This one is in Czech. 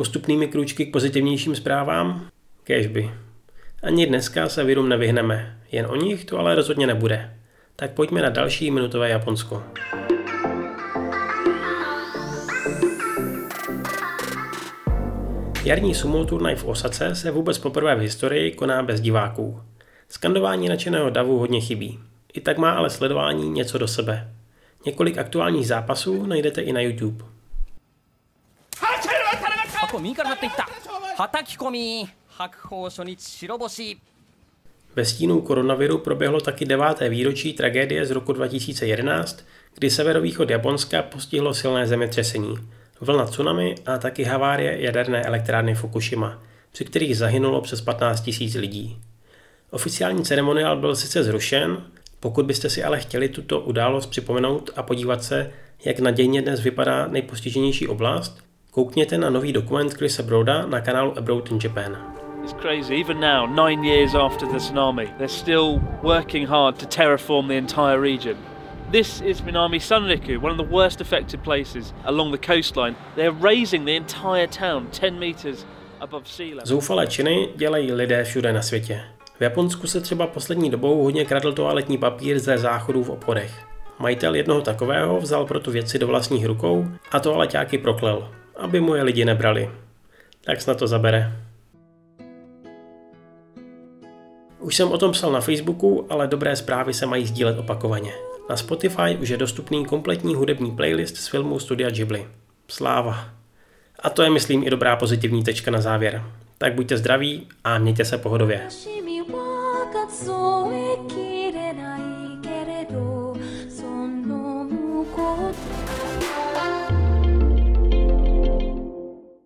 postupnými krůčky k pozitivnějším zprávám? Kežby. Ani dneska se virům nevyhneme, jen o nich to ale rozhodně nebude. Tak pojďme na další minutové Japonsko. Jarní sumo turnaj v Osace se vůbec poprvé v historii koná bez diváků. Skandování nadšeného davu hodně chybí. I tak má ale sledování něco do sebe. Několik aktuálních zápasů najdete i na YouTube. Ve stínu koronaviru proběhlo taky deváté výročí tragédie z roku 2011, kdy severovýchod Japonska postihlo silné zemětřesení, vlna tsunami a taky havárie jaderné elektrárny Fukushima, při kterých zahynulo přes 15 000 lidí. Oficiální ceremoniál byl sice zrušen, pokud byste si ale chtěli tuto událost připomenout a podívat se, jak nadějně dnes vypadá nejpostiženější oblast, koukněte na nový dokument Chrisa Broda na kanálu Abroad in Japan. It's crazy. Even now, nine years after the tsunami, they're still working hard to terraform the entire region. This is Minami Sanriku, one of the worst affected places along the coastline. They're raising the entire town 10 meters above sea level. Zoufalé činy dělají lidé všude na světě. V Japonsku se třeba poslední dobou hodně kradl toaletní papír ze záchodů v obchodech. Majitel jednoho takového vzal proto věci do vlastních rukou a toaleťáky proklel, aby mu je lidi nebrali. Tak snad to zabere. Už jsem o tom psal na Facebooku, ale dobré zprávy se mají sdílet opakovaně. Na Spotify už je dostupný kompletní hudební playlist z filmu Studia Ghibli. Sláva. A to je, myslím, i dobrá pozitivní tečka na závěr. Tak buďte zdraví a mějte se pohodově. しみは数えき